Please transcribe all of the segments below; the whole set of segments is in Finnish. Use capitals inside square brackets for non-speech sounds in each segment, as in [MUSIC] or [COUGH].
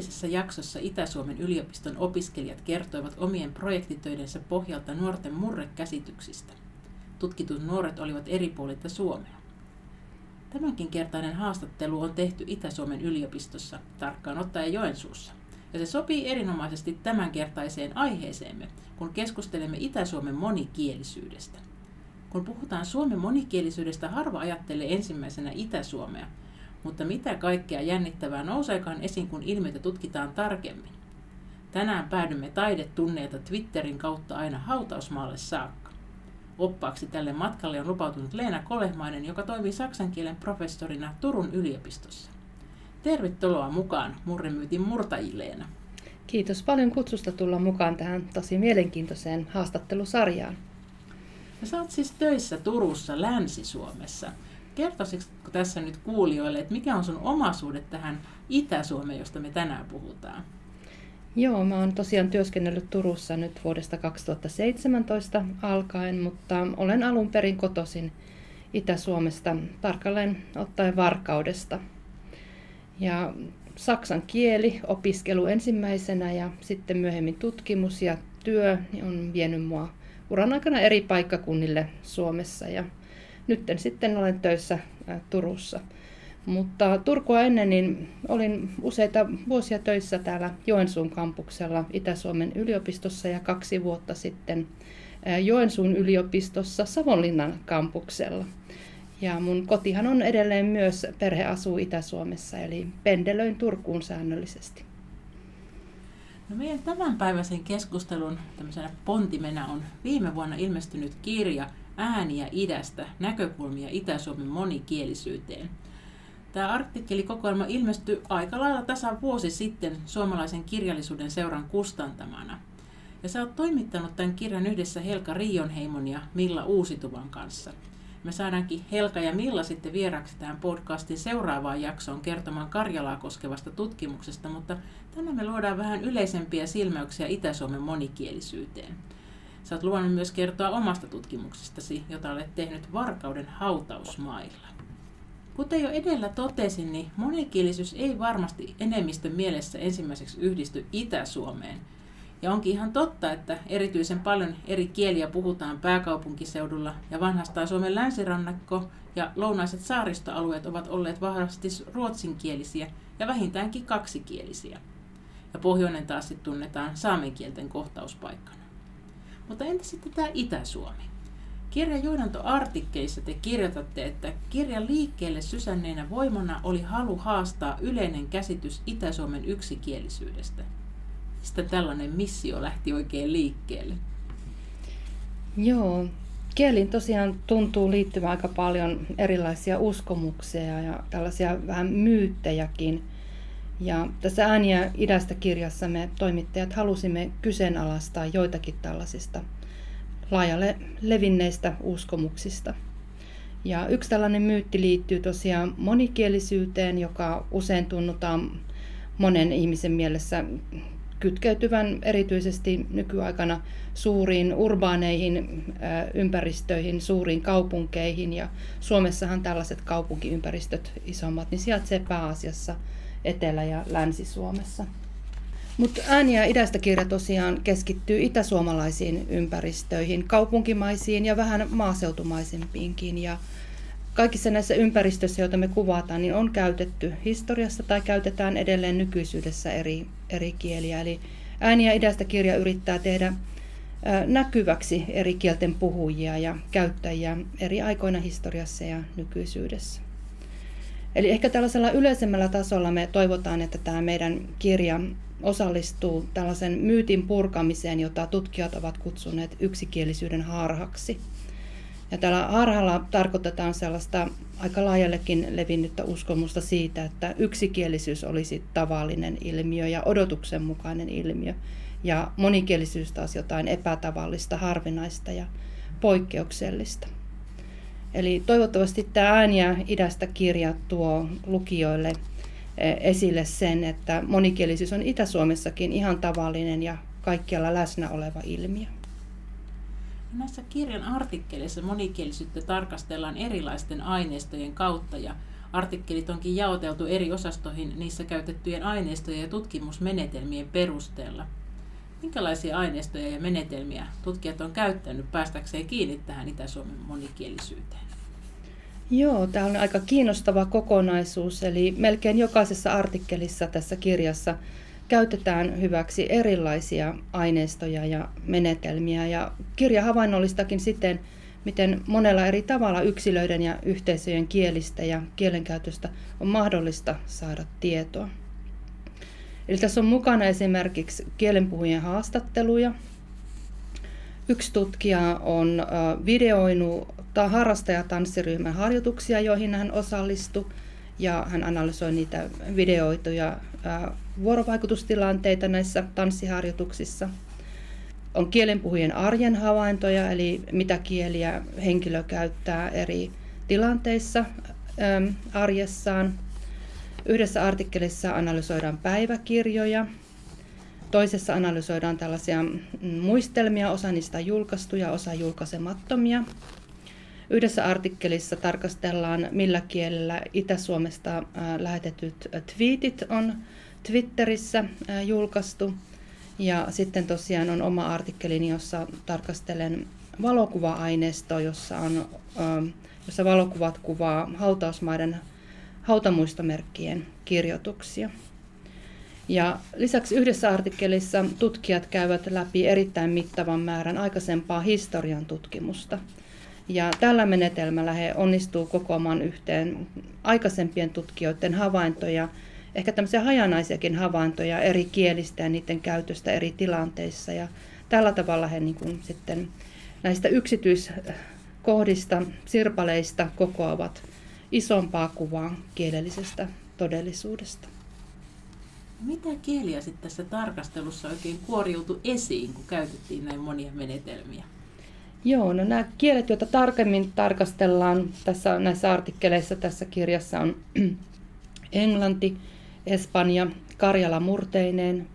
Edellisessä jaksossa Itä-Suomen yliopiston opiskelijat kertoivat omien projektitöidensä pohjalta nuorten murrekäsityksistä. Tutkitut nuoret olivat eri puolilta Suomea. Tämänkin kertainen haastattelu on tehty Itä-Suomen yliopistossa, tarkkaan ottaen Joensuussa. Ja se sopii erinomaisesti tämänkertaiseen aiheeseemme, kun keskustelemme Itä-Suomen monikielisyydestä. Kun puhutaan Suomen monikielisyydestä, harva ajattelee ensimmäisenä Itä-Suomea, mutta mitä kaikkea jännittävää nouseekaan esiin, kun ilmiötä tutkitaan tarkemmin. Tänään päädymme taidetunneilta Twitterin kautta aina hautausmaalle saakka. Oppaaksi tälle matkalle on lupautunut Leena Kolehmainen, joka toimii saksan kielen professorina Turun yliopistossa. Tervetuloa mukaan Murremyytin murtajilleena. Kiitos paljon kutsusta tulla mukaan tähän tosi mielenkiintoiseen haastattelusarjaan. Ja sä oot siis töissä Turussa Länsi-Suomessa. Kertoisitko tässä nyt kuulijoille, että mikä on sun omaisuudet tähän Itä-Suomeen, josta me tänään puhutaan? Joo, mä oon tosiaan työskennellyt Turussa nyt vuodesta 2017 alkaen, mutta olen alun perin kotoisin Itä-Suomesta, tarkalleen ottaen Varkaudesta. Ja saksan kieli opiskelu ensimmäisenä ja sitten myöhemmin tutkimus ja työ on vienyt mua uran aikana eri paikkakunnille Suomessa ja nyt sitten olen töissä Turussa. Mutta Turkua ennen niin olin useita vuosia töissä täällä Joensuun kampuksella Itä-Suomen yliopistossa ja kaksi vuotta sitten Joensuun yliopistossa Savonlinnan kampuksella. Ja mun kotihan on edelleen myös, perhe asuu Itä-Suomessa, eli pendelöin Turkuun säännöllisesti. No meidän tämänpäiväisen keskustelun tämmöisenä pontimena on viime vuonna ilmestynyt kirja Ääniä idästä, näkökulmia Itä-Suomen monikielisyyteen. Tämä artikkelikokoelma ilmestyi aika lailla tasan vuosi sitten suomalaisen kirjallisuuden seuran kustantamana. Ja sä oot toimittanut tämän kirjan yhdessä Helka Rionheimon ja Milla Uusituvan kanssa. Me saadaankin Helka ja Milla sitten vieraksi tähän podcastin seuraavaan jaksoon kertomaan Karjalaa koskevasta tutkimuksesta, mutta tänään me luodaan vähän yleisempiä silmäyksiä Itä-Suomen monikielisyyteen. Sä oot luvannut myös kertoa omasta tutkimuksestasi, jota olet tehnyt Varkauden hautausmailla. Kuten jo edellä totesin, niin monikielisyys ei varmasti enemmistön mielessä ensimmäiseksi yhdisty Itä-Suomeen. Ja onkin ihan totta, että erityisen paljon eri kieliä puhutaan pääkaupunkiseudulla ja vanhastaan Suomen länsirannakko ja lounaiset saaristoalueet ovat olleet vahvasti ruotsinkielisiä ja vähintäänkin kaksikielisiä. Ja pohjoinen taas tunnetaan saamenkielten kohtauspaikkana. Mutta entä sitten tämä Itä-Suomi? Kirjan te kirjoitatte, että kirjan liikkeelle sysänneenä voimana oli halu haastaa yleinen käsitys Itä-Suomen yksikielisyydestä. Mistä tällainen missio lähti oikein liikkeelle? Joo, kieliin tosiaan tuntuu liittyvän aika paljon erilaisia uskomuksia ja tällaisia vähän myyttejäkin. Ja tässä Ääniä idästä kirjassa me toimittajat halusimme kyseenalaistaa joitakin tällaisista laajalle levinneistä uskomuksista. Ja yksi tällainen myytti liittyy tosiaan monikielisyyteen, joka usein tunnutaan monen ihmisen mielessä kytkeytyvän erityisesti nykyaikana suuriin urbaaneihin ympäristöihin, suuriin kaupunkeihin. Ja Suomessahan tällaiset kaupunkiympäristöt isommat niin sijaitsee pääasiassa Etelä- ja Länsi-Suomessa. Mutta ääni- ja idästä kirja tosiaan keskittyy itäsuomalaisiin ympäristöihin, kaupunkimaisiin ja vähän maaseutumaisempiinkin. Ja kaikissa näissä ympäristöissä, joita me kuvataan, niin on käytetty historiassa tai käytetään edelleen nykyisyydessä eri, eri kieliä. Eli Ääniä idästä kirja yrittää tehdä näkyväksi eri kielten puhujia ja käyttäjiä eri aikoina historiassa ja nykyisyydessä. Eli ehkä tällaisella yleisemmällä tasolla me toivotaan, että tämä meidän kirja osallistuu tällaisen myytin purkamiseen, jota tutkijat ovat kutsuneet yksikielisyyden harhaksi. Ja tällä harhalla tarkoitetaan sellaista aika laajallekin levinnyttä uskomusta siitä, että yksikielisyys olisi tavallinen ilmiö ja odotuksen mukainen ilmiö, ja monikielisyys taas jotain epätavallista, harvinaista ja poikkeuksellista. Eli toivottavasti tämä ääniä idästä kirja tuo lukijoille e, esille sen, että monikielisyys on Itä-Suomessakin ihan tavallinen ja kaikkialla läsnä oleva ilmiö. Näissä kirjan artikkeleissa monikielisyyttä tarkastellaan erilaisten aineistojen kautta ja artikkelit onkin jaoteltu eri osastoihin niissä käytettyjen aineistojen ja tutkimusmenetelmien perusteella. Minkälaisia aineistoja ja menetelmiä tutkijat on käyttänyt päästäkseen kiinni tähän Itä-Suomen monikielisyyteen? Joo, tämä on aika kiinnostava kokonaisuus, eli melkein jokaisessa artikkelissa tässä kirjassa käytetään hyväksi erilaisia aineistoja ja menetelmiä. Ja kirja havainnollistakin siten, miten monella eri tavalla yksilöiden ja yhteisöjen kielistä ja kielenkäytöstä on mahdollista saada tietoa. Eli tässä on mukana esimerkiksi kielenpuhujien haastatteluja. Yksi tutkija on videoinut harrastajatanssiryhmän harjoituksia, joihin hän osallistui, ja hän analysoi niitä videoituja vuorovaikutustilanteita näissä tanssiharjoituksissa. On kielenpuhujien arjen havaintoja, eli mitä kieliä henkilö käyttää eri tilanteissa arjessaan. Yhdessä artikkelissa analysoidaan päiväkirjoja, toisessa analysoidaan tällaisia mm, muistelmia, osa niistä julkaistuja, osa julkaisemattomia. Yhdessä artikkelissa tarkastellaan, millä kielellä Itä-Suomesta lähetetyt twiitit on Twitterissä julkaistu. Ja sitten tosiaan on oma artikkelini, jossa tarkastelen valokuva-aineistoa, jossa, on, jossa valokuvat kuvaa hautausmaiden hautamuistomerkkien kirjoituksia. Ja lisäksi yhdessä artikkelissa tutkijat käyvät läpi erittäin mittavan määrän aikaisempaa historian tutkimusta. Ja tällä menetelmällä he onnistuu kokoamaan yhteen aikaisempien tutkijoiden havaintoja, ehkä tämmöisiä hajanaisiakin havaintoja eri kielistä ja niiden käytöstä eri tilanteissa. Ja tällä tavalla he niin kuin sitten näistä yksityiskohdista, sirpaleista kokoavat isompaa kuvaa kielellisestä todellisuudesta. Mitä kieliä sitten tässä tarkastelussa oikein kuoriutui esiin, kun käytettiin näin monia menetelmiä? Joo, no nämä kielet, joita tarkemmin tarkastellaan tässä, näissä artikkeleissa tässä kirjassa on [CLEARS THROAT] englanti, espanja, karjala murteineen,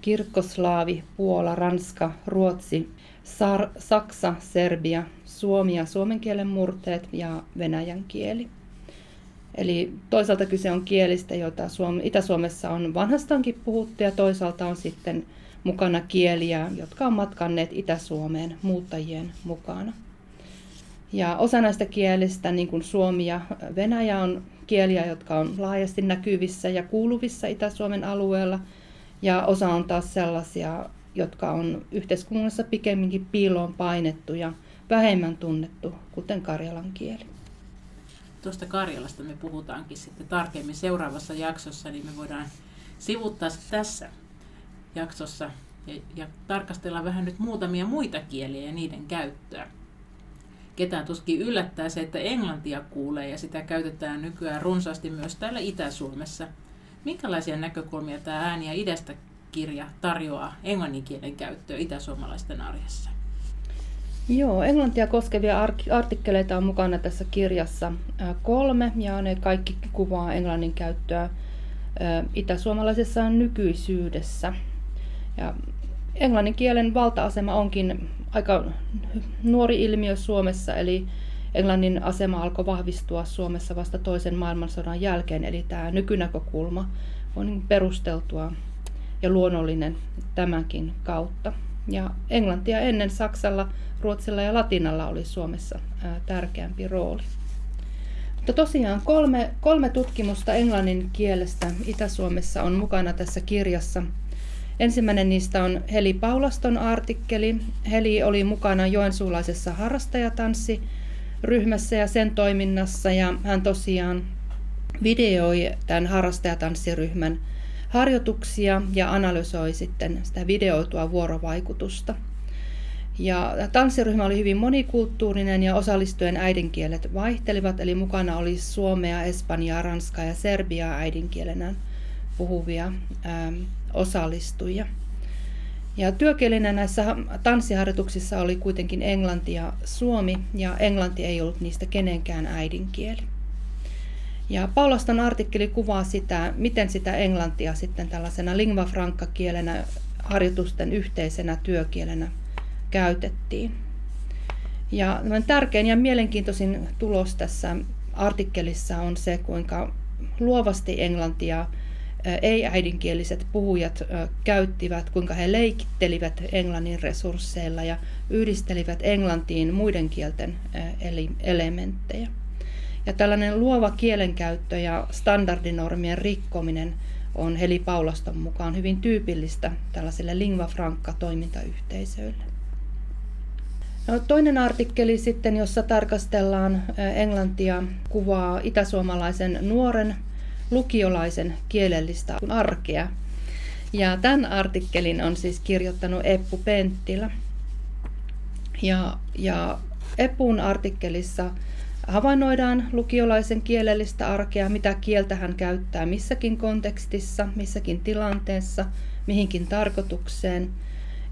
kirkkoslaavi, puola, ranska, ruotsi, sar, saksa, serbia, suomi ja suomen kielen murteet ja venäjän kieli. Eli toisaalta kyse on kielistä, joita Suom- Itä-Suomessa on vanhastankin puhuttu ja toisaalta on sitten mukana kieliä, jotka on matkanneet Itä-Suomeen muuttajien mukana. Ja osa näistä kielistä, niin kuin Suomi ja Venäjä, on kieliä, jotka on laajasti näkyvissä ja kuuluvissa Itä-Suomen alueella. Ja osa on taas sellaisia, jotka on yhteiskunnassa pikemminkin piiloon painettu ja vähemmän tunnettu, kuten karjalan kieli. Tuosta Karjalasta me puhutaankin sitten tarkemmin seuraavassa jaksossa, niin me voidaan sivuttaa tässä jaksossa ja, ja tarkastella vähän nyt muutamia muita kieliä ja niiden käyttöä. Ketään tuskin yllättää se, että englantia kuulee ja sitä käytetään nykyään runsaasti myös täällä Itä-Suomessa. Minkälaisia näkökulmia tämä ääni ja idästä kirja tarjoaa englannin kielen käyttöön itäsuomalaisten arjessa? Joo, englantia koskevia artikkeleita on mukana tässä kirjassa kolme ja ne kaikki kuvaa englannin käyttöä itäsuomalaisessa nykyisyydessä. Ja englannin kielen valta-asema onkin aika nuori ilmiö Suomessa, eli englannin asema alkoi vahvistua Suomessa vasta toisen maailmansodan jälkeen, eli tämä nykynäkökulma on perusteltua ja luonnollinen tämänkin kautta. Ja englantia ennen Saksalla, Ruotsilla ja Latinalla oli Suomessa tärkeämpi rooli. Mutta tosiaan kolme, kolme tutkimusta englannin kielestä Itä-Suomessa on mukana tässä kirjassa. Ensimmäinen niistä on Heli Paulaston artikkeli. Heli oli mukana joensuulaisessa harrastajatanssi-ryhmässä ja sen toiminnassa ja hän tosiaan videoi tämän harrastajatanssiryhmän harjoituksia ja analysoi sitten sitä videoitua vuorovaikutusta. Ja tanssiryhmä oli hyvin monikulttuurinen ja osallistujien äidinkielet vaihtelivat, eli mukana oli suomea, espanjaa, ranskaa ja serbiaa äidinkielenä puhuvia ähm, osallistujia. Ja työkielenä näissä tanssiharjoituksissa oli kuitenkin englanti ja suomi, ja englanti ei ollut niistä kenenkään äidinkieli. Ja Paulaston artikkeli kuvaa sitä, miten sitä englantia sitten tällaisena lingua franca kielenä harjoitusten yhteisenä työkielenä käytettiin. Ja tärkein ja mielenkiintoisin tulos tässä artikkelissa on se, kuinka luovasti englantia ei-äidinkieliset puhujat käyttivät, kuinka he leikittelivät englannin resursseilla ja yhdistelivät englantiin muiden kielten elementtejä. Ja tällainen luova kielenkäyttö ja standardinormien rikkominen on Heli Paulaston mukaan hyvin tyypillistä tällaisille lingua franca toimintayhteisöille. No, toinen artikkeli sitten, jossa tarkastellaan englantia, kuvaa itäsuomalaisen nuoren lukiolaisen kielellistä arkea. Ja tämän artikkelin on siis kirjoittanut Eppu Penttilä. Ja, ja Epun artikkelissa havainnoidaan lukiolaisen kielellistä arkea, mitä kieltä hän käyttää missäkin kontekstissa, missäkin tilanteessa, mihinkin tarkoitukseen.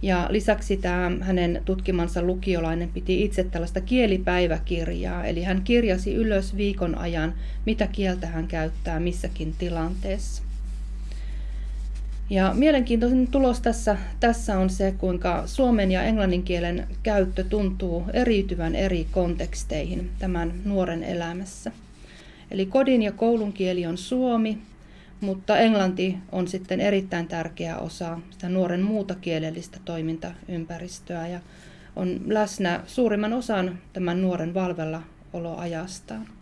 Ja lisäksi tämä hänen tutkimansa lukiolainen piti itse tällaista kielipäiväkirjaa, eli hän kirjasi ylös viikon ajan, mitä kieltä hän käyttää missäkin tilanteessa. Ja mielenkiintoinen tulos tässä, tässä on se, kuinka suomen ja englannin kielen käyttö tuntuu eriytyvän eri konteksteihin tämän nuoren elämässä. Eli kodin ja koulun kieli on suomi, mutta englanti on sitten erittäin tärkeä osa sitä nuoren muuta kielellistä toimintaympäristöä ja on läsnä suurimman osan tämän nuoren valvella oloajastaan.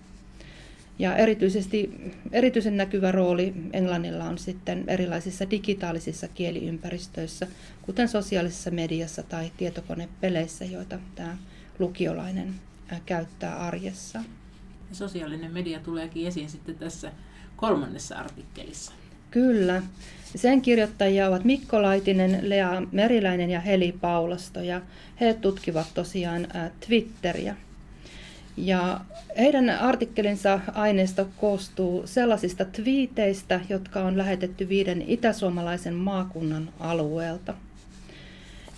Ja erityisesti, erityisen näkyvä rooli englannilla on sitten erilaisissa digitaalisissa kieliympäristöissä, kuten sosiaalisessa mediassa tai tietokonepeleissä, joita tämä lukiolainen käyttää arjessa. Sosiaalinen media tuleekin esiin sitten tässä kolmannessa artikkelissa. Kyllä. Sen kirjoittajia ovat Mikko Laitinen, Lea Meriläinen ja Heli Paulasto ja he tutkivat tosiaan Twitteriä. Ja heidän artikkelinsa aineisto koostuu sellaisista twiiteistä, jotka on lähetetty viiden itäsuomalaisen maakunnan alueelta.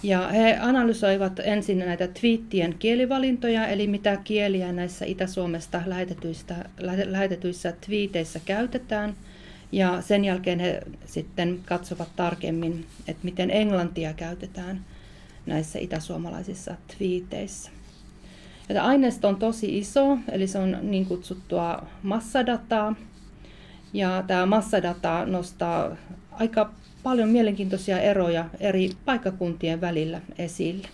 Ja he analysoivat ensin näitä twiittien kielivalintoja, eli mitä kieliä näissä Itä-Suomesta lähetetyissä, lähetetyissä twiiteissä käytetään. Ja sen jälkeen he sitten katsovat tarkemmin, että miten englantia käytetään näissä itäsuomalaisissa twiiteissä. Ja aineisto on tosi iso, eli se on niin kutsuttua massadataa. Ja tämä massadata nostaa aika paljon mielenkiintoisia eroja eri paikkakuntien välillä esille.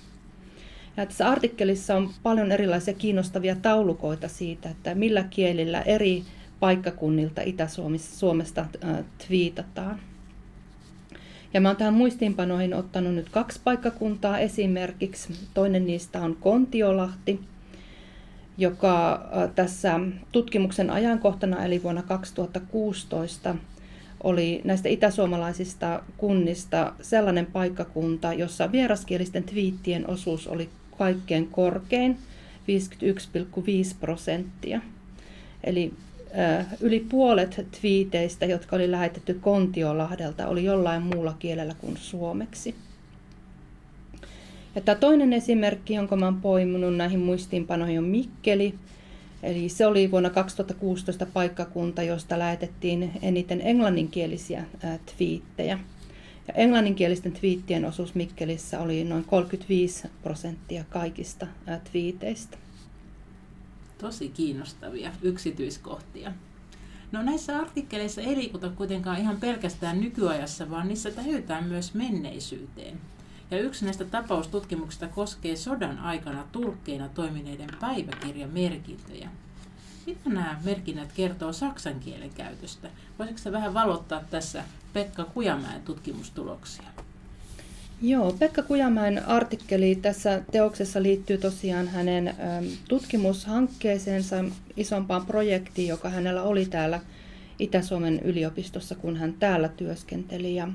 Ja tässä artikkelissa on paljon erilaisia kiinnostavia taulukoita siitä, että millä kielillä eri paikkakunnilta Itä-Suomesta twiitataan. Ja mä oon tähän muistiinpanoihin ottanut nyt kaksi paikkakuntaa esimerkiksi. Toinen niistä on Kontiolahti, joka tässä tutkimuksen ajankohtana eli vuonna 2016 oli näistä itäsuomalaisista kunnista sellainen paikkakunta, jossa vieraskielisten twiittien osuus oli kaikkein korkein, 51,5 prosenttia. Eli yli puolet twiiteistä, jotka oli lähetetty Kontiolahdelta, oli jollain muulla kielellä kuin suomeksi. Ja tämä toinen esimerkki, jonka olen poiminut näihin muistiinpanoihin, on Mikkeli, Eli se oli vuonna 2016 paikkakunta, josta lähetettiin eniten englanninkielisiä twiittejä. Ja englanninkielisten twiittien osuus Mikkelissä oli noin 35 prosenttia kaikista twiiteistä. Tosi kiinnostavia yksityiskohtia. No näissä artikkeleissa ei liikuta kuitenkaan ihan pelkästään nykyajassa, vaan niissä tähytään myös menneisyyteen. Ja yksi näistä tapaustutkimuksista koskee sodan aikana tulkkeina toimineiden päiväkirjamerkintöjä. Mitä nämä merkinnät kertoo saksan kielen käytöstä? Voisitko vähän valottaa tässä Pekka Kujamäen tutkimustuloksia? Joo, Pekka Kujamäen artikkeli tässä teoksessa liittyy tosiaan hänen tutkimushankkeeseensa, isompaan projektiin, joka hänellä oli täällä Itä-Suomen yliopistossa, kun hän täällä työskenteli. Ja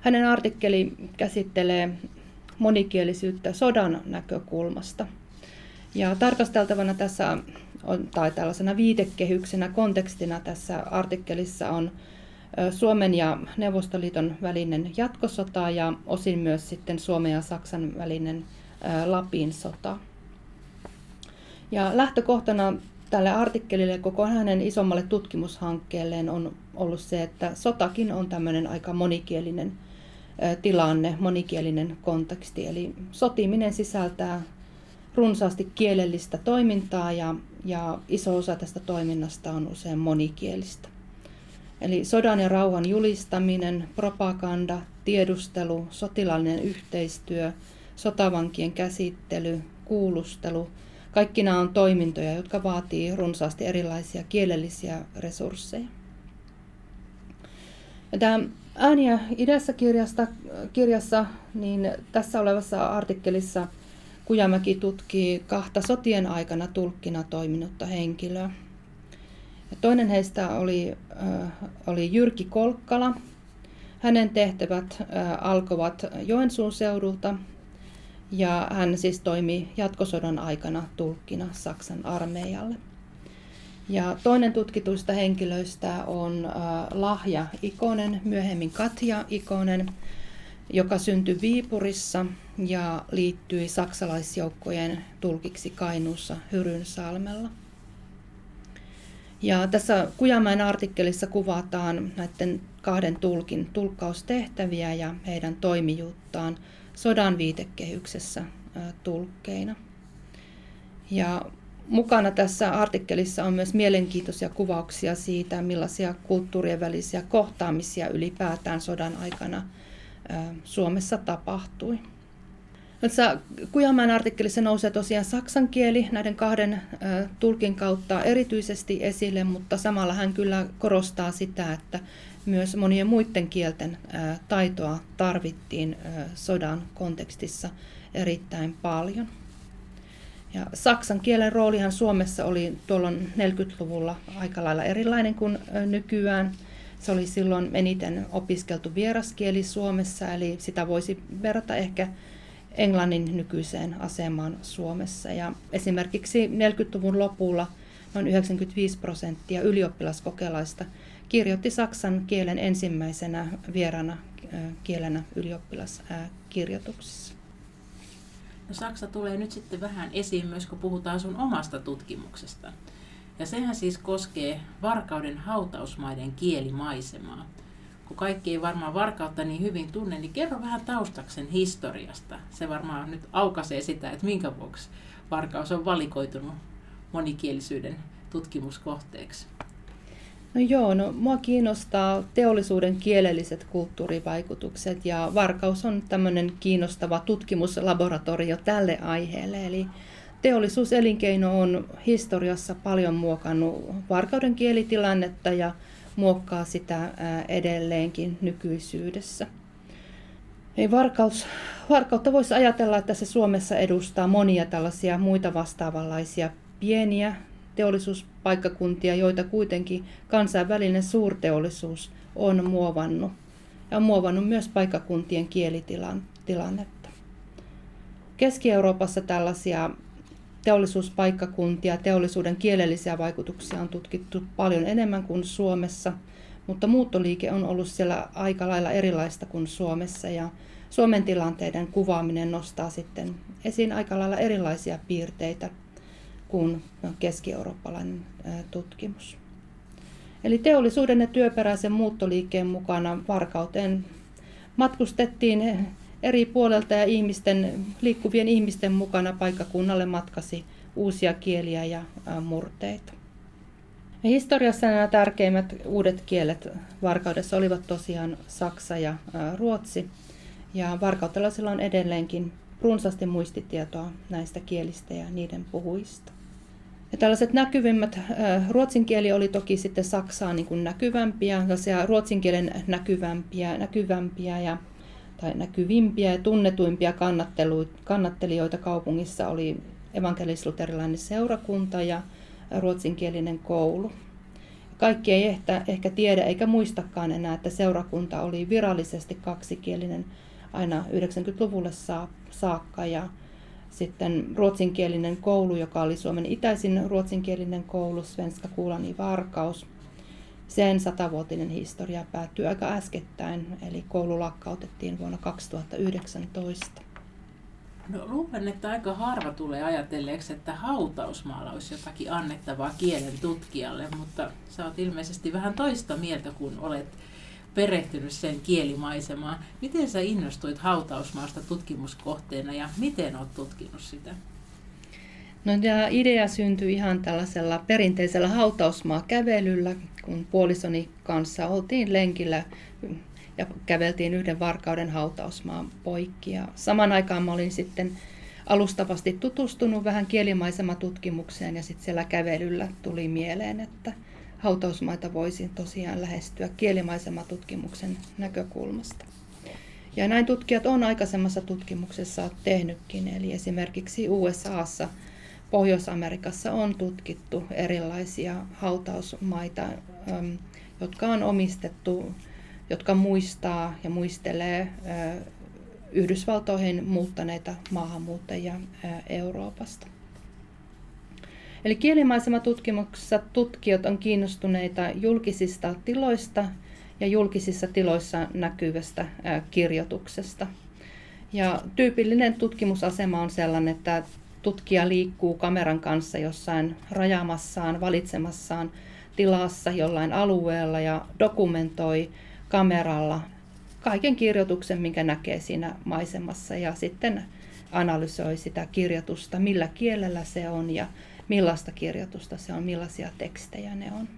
hänen artikkeli käsittelee monikielisyyttä sodan näkökulmasta. Ja tarkasteltavana tässä on, tai tällaisena viitekehyksenä, kontekstina tässä artikkelissa on Suomen ja Neuvostoliiton välinen jatkosota ja osin myös sitten Suomen ja Saksan välinen Lapin sota. Ja lähtökohtana tälle artikkelille koko hänen isommalle tutkimushankkeelleen on ollut se, että sotakin on tämmöinen aika monikielinen tilanne, monikielinen konteksti. Eli sotiminen sisältää runsaasti kielellistä toimintaa ja, ja iso osa tästä toiminnasta on usein monikielistä. Eli sodan ja rauhan julistaminen, propaganda, tiedustelu, sotilaallinen yhteistyö, sotavankien käsittely, kuulustelu, kaikki nämä on toimintoja, jotka vaatii runsaasti erilaisia kielellisiä resursseja. Ja tämä Ääniä idässä kirjasta, kirjassa, niin tässä olevassa artikkelissa Kujamäki tutkii kahta sotien aikana tulkkina toiminutta henkilöä. Ja toinen heistä oli, äh, oli Jyrki Kolkkala. Hänen tehtävät äh, alkoivat Joensuun seudulta ja hän siis toimi jatkosodan aikana tulkkina Saksan armeijalle. Ja toinen tutkituista henkilöistä on äh, Lahja Ikonen, myöhemmin Katja Ikonen, joka syntyi Viipurissa ja liittyi saksalaisjoukkojen tulkiksi Kainuussa Hyrynsalmella. Ja tässä Kujamäen artikkelissa kuvataan näiden kahden tulkin tulkkaustehtäviä ja heidän toimijuuttaan sodan viitekehyksessä tulkkeina. Ja mukana tässä artikkelissa on myös mielenkiintoisia kuvauksia siitä, millaisia kulttuurien välisiä kohtaamisia ylipäätään sodan aikana Suomessa tapahtui. Tässä Kujamäen artikkelissa nousee tosiaan saksan kieli näiden kahden tulkin kautta erityisesti esille, mutta samalla hän kyllä korostaa sitä, että myös monien muiden kielten taitoa tarvittiin sodan kontekstissa erittäin paljon. Ja saksan kielen roolihan Suomessa oli tuolloin 40-luvulla aika lailla erilainen kuin nykyään. Se oli silloin eniten opiskeltu vieraskieli Suomessa, eli sitä voisi verrata ehkä englannin nykyiseen asemaan Suomessa. Ja esimerkiksi 40-luvun lopulla noin 95 prosenttia ylioppilaskokelaista kirjoitti saksan kielen ensimmäisenä vierana kielenä ylioppilaskirjoituksissa. No Saksa tulee nyt sitten vähän esiin myös, kun puhutaan sun omasta tutkimuksesta. Ja sehän siis koskee Varkauden hautausmaiden kielimaisemaa. Kun kaikki ei varmaan Varkautta niin hyvin tunne, niin kerro vähän taustaksen historiasta. Se varmaan nyt aukaisee sitä, että minkä vuoksi Varkaus on valikoitunut monikielisyyden tutkimuskohteeksi. No joo, no mua kiinnostaa teollisuuden kielelliset kulttuurivaikutukset ja Varkaus on tämmöinen kiinnostava tutkimuslaboratorio tälle aiheelle. Eli teollisuuselinkeino on historiassa paljon muokannut Varkauden kielitilannetta ja muokkaa sitä edelleenkin nykyisyydessä. Ei Varkaus, Varkautta voisi ajatella, että se Suomessa edustaa monia tällaisia muita vastaavanlaisia pieniä teollisuuspaikkakuntia, joita kuitenkin kansainvälinen suurteollisuus on muovannut ja on muovannut myös paikkakuntien kielitilannetta. Keski-Euroopassa tällaisia teollisuuspaikkakuntia, teollisuuden kielellisiä vaikutuksia on tutkittu paljon enemmän kuin Suomessa, mutta muuttoliike on ollut siellä aika lailla erilaista kuin Suomessa ja Suomen tilanteiden kuvaaminen nostaa sitten esiin aika lailla erilaisia piirteitä kuin keski-eurooppalainen tutkimus. Eli teollisuuden ja työperäisen muuttoliikkeen mukana Varkauteen matkustettiin eri puolelta ja ihmisten, liikkuvien ihmisten mukana paikkakunnalle matkasi uusia kieliä ja murteita. Historiassa nämä tärkeimmät uudet kielet Varkaudessa olivat tosiaan saksa ja ruotsi. Ja varkautelaisilla on edelleenkin runsaasti muistitietoa näistä kielistä ja niiden puhuista. Ja tällaiset näkyvimmät, ruotsin kieli oli toki sitten Saksaa niin kuin näkyvämpiä, ruotsin kielen näkyvämpiä, näkyvämpiä ja tai näkyvimpiä ja tunnetuimpia kannattelijoita kaupungissa oli evankelis-luterilainen seurakunta ja ruotsinkielinen koulu. Kaikki ei ehkä, ehkä tiedä eikä muistakaan enää, että seurakunta oli virallisesti kaksikielinen aina 90-luvulle saakka ja sitten ruotsinkielinen koulu, joka oli Suomen itäisin ruotsinkielinen koulu, Svenska Kuulani Varkaus. Sen satavuotinen historia päättyi aika äskettäin, eli koulu lakkautettiin vuonna 2019. No luulen, että aika harva tulee ajatelleeksi, että hautausmaalla olisi jotakin annettavaa kielen tutkijalle, mutta sä oot ilmeisesti vähän toista mieltä, kun olet perehtynyt sen kielimaisemaan. Miten sä innostuit hautausmaasta tutkimuskohteena ja miten oot tutkinut sitä? No tämä idea syntyi ihan tällaisella perinteisellä hautausmaa-kävelyllä, kun puolisoni kanssa oltiin lenkillä ja käveltiin yhden varkauden hautausmaan poikki. Ja saman aikaan mä olin sitten alustavasti tutustunut vähän kielimaisematutkimukseen ja sitten siellä kävelyllä tuli mieleen, että hautausmaita voisi tosiaan lähestyä kielimaisematutkimuksen näkökulmasta. Ja näin tutkijat on aikaisemmassa tutkimuksessa tehnytkin, eli esimerkiksi USAssa, Pohjois-Amerikassa on tutkittu erilaisia hautausmaita, jotka on omistettu, jotka muistaa ja muistelee Yhdysvaltoihin muuttaneita maahanmuuttajia Euroopasta. Eli kielimaisematutkimuksessa tutkijat on kiinnostuneita julkisista tiloista ja julkisissa tiloissa näkyvästä kirjoituksesta. Ja tyypillinen tutkimusasema on sellainen, että tutkija liikkuu kameran kanssa jossain rajaamassaan, valitsemassaan tilassa jollain alueella ja dokumentoi kameralla kaiken kirjoituksen, minkä näkee siinä maisemassa ja sitten analysoi sitä kirjoitusta, millä kielellä se on ja millaista kirjoitusta se on, millaisia tekstejä ne on.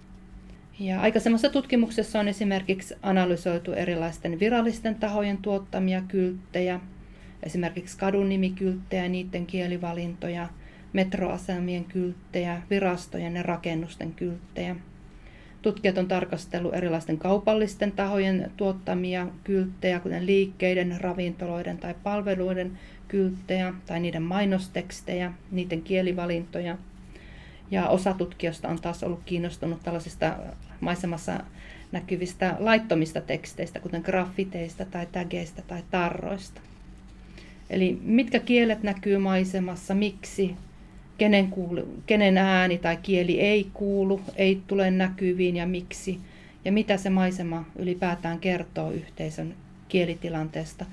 Ja aikaisemmassa tutkimuksessa on esimerkiksi analysoitu erilaisten virallisten tahojen tuottamia kylttejä, esimerkiksi kadunimikylttejä, niiden kielivalintoja, metroasemien kylttejä, virastojen ja rakennusten kylttejä. Tutkijat on tarkastellut erilaisten kaupallisten tahojen tuottamia kylttejä, kuten liikkeiden, ravintoloiden tai palveluiden kylttejä tai niiden mainostekstejä, niiden kielivalintoja – ja osa tutkijoista on taas ollut kiinnostunut tällaisista maisemassa näkyvistä laittomista teksteistä, kuten graffiteista tai tägeistä tai tarroista. Eli mitkä kielet näkyy maisemassa, miksi, kenen, kuulu, kenen ääni tai kieli ei kuulu, ei tule näkyviin ja miksi, ja mitä se maisema ylipäätään kertoo yhteisön kielitilanteesta,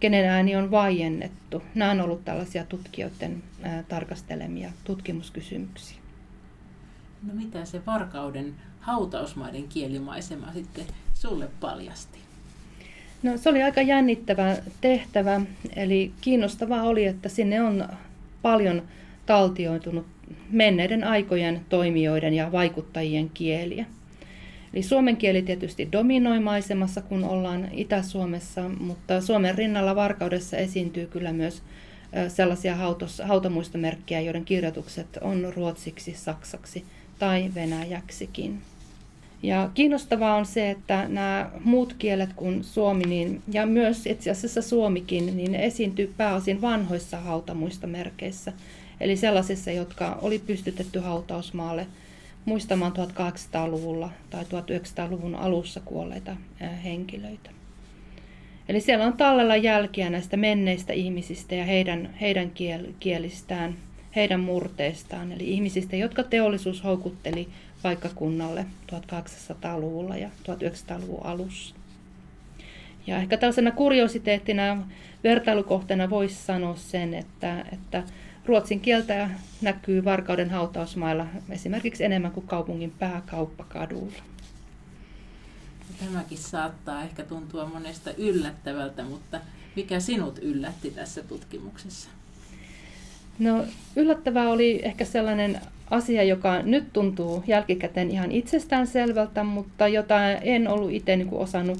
kenen ääni on vaiennettu. Nämä on ollut tällaisia tutkijoiden tarkastelemia tutkimuskysymyksiä. No mitä se Varkauden hautausmaiden kielimaisema sitten sulle paljasti? No se oli aika jännittävä tehtävä, eli kiinnostavaa oli, että sinne on paljon taltioitunut menneiden aikojen toimijoiden ja vaikuttajien kieliä. Eli suomen kieli tietysti dominoi maisemassa, kun ollaan Itä-Suomessa, mutta Suomen rinnalla Varkaudessa esiintyy kyllä myös sellaisia hautamuistomerkkejä, joiden kirjoitukset on ruotsiksi, saksaksi – tai venäjäksikin. Ja kiinnostavaa on se, että nämä muut kielet kuin suomi, niin, ja myös itse asiassa suomikin, niin ne esiintyy pääosin vanhoissa hautamuistomerkeissä, eli sellaisissa, jotka oli pystytetty hautausmaalle muistamaan 1800-luvulla tai 1900-luvun alussa kuolleita henkilöitä. Eli siellä on tallella jälkiä näistä menneistä ihmisistä ja heidän, heidän kiel, kielistään – heidän murteistaan, eli ihmisistä, jotka teollisuus houkutteli paikkakunnalle 1800-luvulla ja 1900-luvun alussa. Ja ehkä tällaisena kuriositeettina vertailukohteena voisi sanoa sen, että, että ruotsin kieltä näkyy Varkauden hautausmailla esimerkiksi enemmän kuin kaupungin pääkauppakadulla. Tämäkin saattaa ehkä tuntua monesta yllättävältä, mutta mikä sinut yllätti tässä tutkimuksessa? No yllättävää oli ehkä sellainen asia, joka nyt tuntuu jälkikäteen ihan itsestään selvältä, mutta jota en ollut itse niin kuin osannut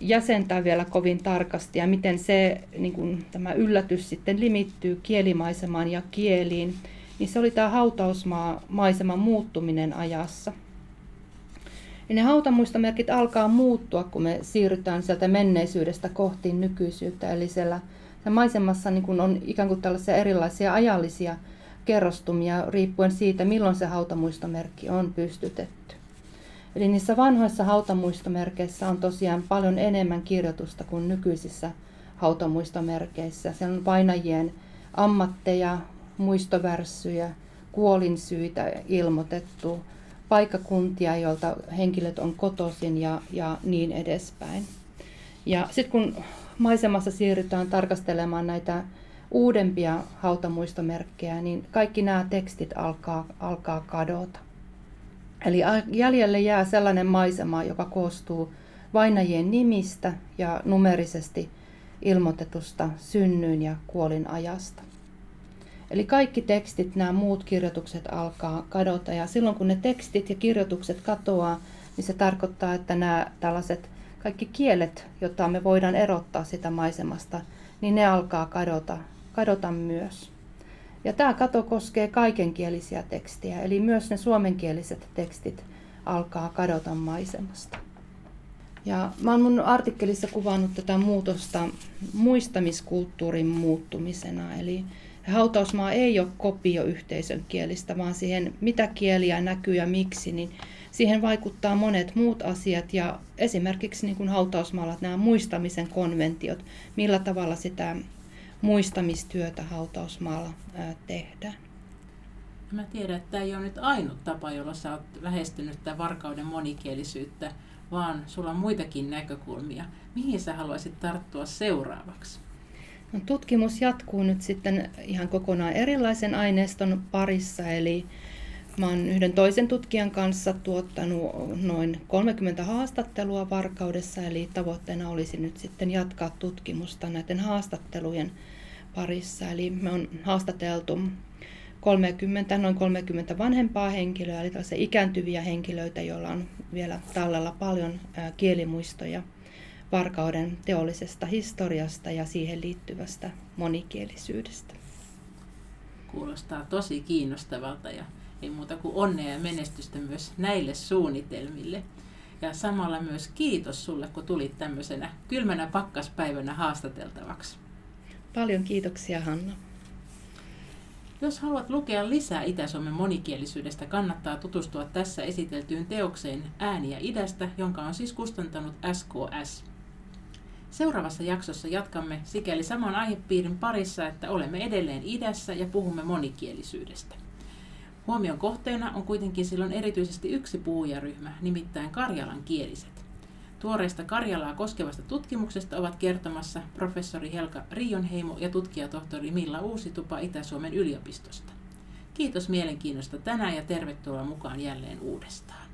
jäsentää vielä kovin tarkasti ja miten se niin kuin, tämä yllätys sitten limittyy kielimaisemaan ja kieliin, niin se oli tämä hautausmaa-maiseman muuttuminen ajassa. niin ne hautamuistomerkit alkaa muuttua, kun me siirrytään sieltä menneisyydestä kohti nykyisyyttä. Eli siellä maisemassa niin kun on ikään kuin tällaisia erilaisia ajallisia kerrostumia riippuen siitä, milloin se hautamuistomerkki on pystytetty. Eli niissä vanhoissa hautamuistomerkeissä on tosiaan paljon enemmän kirjoitusta kuin nykyisissä hautamuistomerkeissä. Siellä on painajien ammatteja, muistovärssyjä, kuolinsyitä ilmoitettu, paikkakuntia, joilta henkilöt on kotoisin ja, ja niin edespäin. Ja sitten kun maisemassa siirrytään tarkastelemaan näitä uudempia hautamuistomerkkejä, niin kaikki nämä tekstit alkaa, alkaa kadota. Eli jäljelle jää sellainen maisema, joka koostuu vainajien nimistä ja numerisesti ilmoitetusta synnyin ja kuolin ajasta. Eli kaikki tekstit, nämä muut kirjoitukset alkaa kadota ja silloin kun ne tekstit ja kirjoitukset katoaa, niin se tarkoittaa, että nämä tällaiset kaikki kielet, joita me voidaan erottaa sitä maisemasta, niin ne alkaa kadota, kadota myös. Ja tämä kato koskee kaikenkielisiä tekstejä, eli myös ne suomenkieliset tekstit alkaa kadota maisemasta. Ja mä oon mun artikkelissa kuvannut tätä muutosta muistamiskulttuurin muuttumisena, eli hautausmaa ei ole kopio yhteisön kielistä, vaan siihen mitä kieliä näkyy ja miksi, niin siihen vaikuttaa monet muut asiat ja esimerkiksi niin kuin hautausmaalla nämä muistamisen konventiot, millä tavalla sitä muistamistyötä hautausmaalla tehdään. Mä tiedän, että tämä ei ole nyt ainut tapa, jolla sä oot lähestynyt tätä varkauden monikielisyyttä, vaan sulla on muitakin näkökulmia. Mihin sä haluaisit tarttua seuraavaksi? No, tutkimus jatkuu nyt sitten ihan kokonaan erilaisen aineiston parissa, eli Mä oon yhden toisen tutkijan kanssa tuottanut noin 30 haastattelua varkaudessa, eli tavoitteena olisi nyt sitten jatkaa tutkimusta näiden haastattelujen parissa. Eli me on haastateltu 30, noin 30 vanhempaa henkilöä, eli tällaisia ikääntyviä henkilöitä, joilla on vielä tallella paljon kielimuistoja varkauden teollisesta historiasta ja siihen liittyvästä monikielisyydestä. Kuulostaa tosi kiinnostavalta ja ei muuta kuin onnea ja menestystä myös näille suunnitelmille. Ja samalla myös kiitos sulle, kun tulit tämmöisenä kylmänä pakkaspäivänä haastateltavaksi. Paljon kiitoksia Hanna. Jos haluat lukea lisää Itä-Suomen monikielisyydestä, kannattaa tutustua tässä esiteltyyn teokseen Ääniä idästä, jonka on siis kustantanut SKS. Seuraavassa jaksossa jatkamme sikäli saman aihepiirin parissa, että olemme edelleen idässä ja puhumme monikielisyydestä. Huomion kohteena on kuitenkin silloin erityisesti yksi puhujaryhmä, nimittäin karjalan kieliset. Tuoreista Karjalaa koskevasta tutkimuksesta ovat kertomassa professori Helka Rionheimo ja tutkijatohtori Milla Uusitupa Itä-Suomen yliopistosta. Kiitos mielenkiinnosta tänään ja tervetuloa mukaan jälleen uudestaan.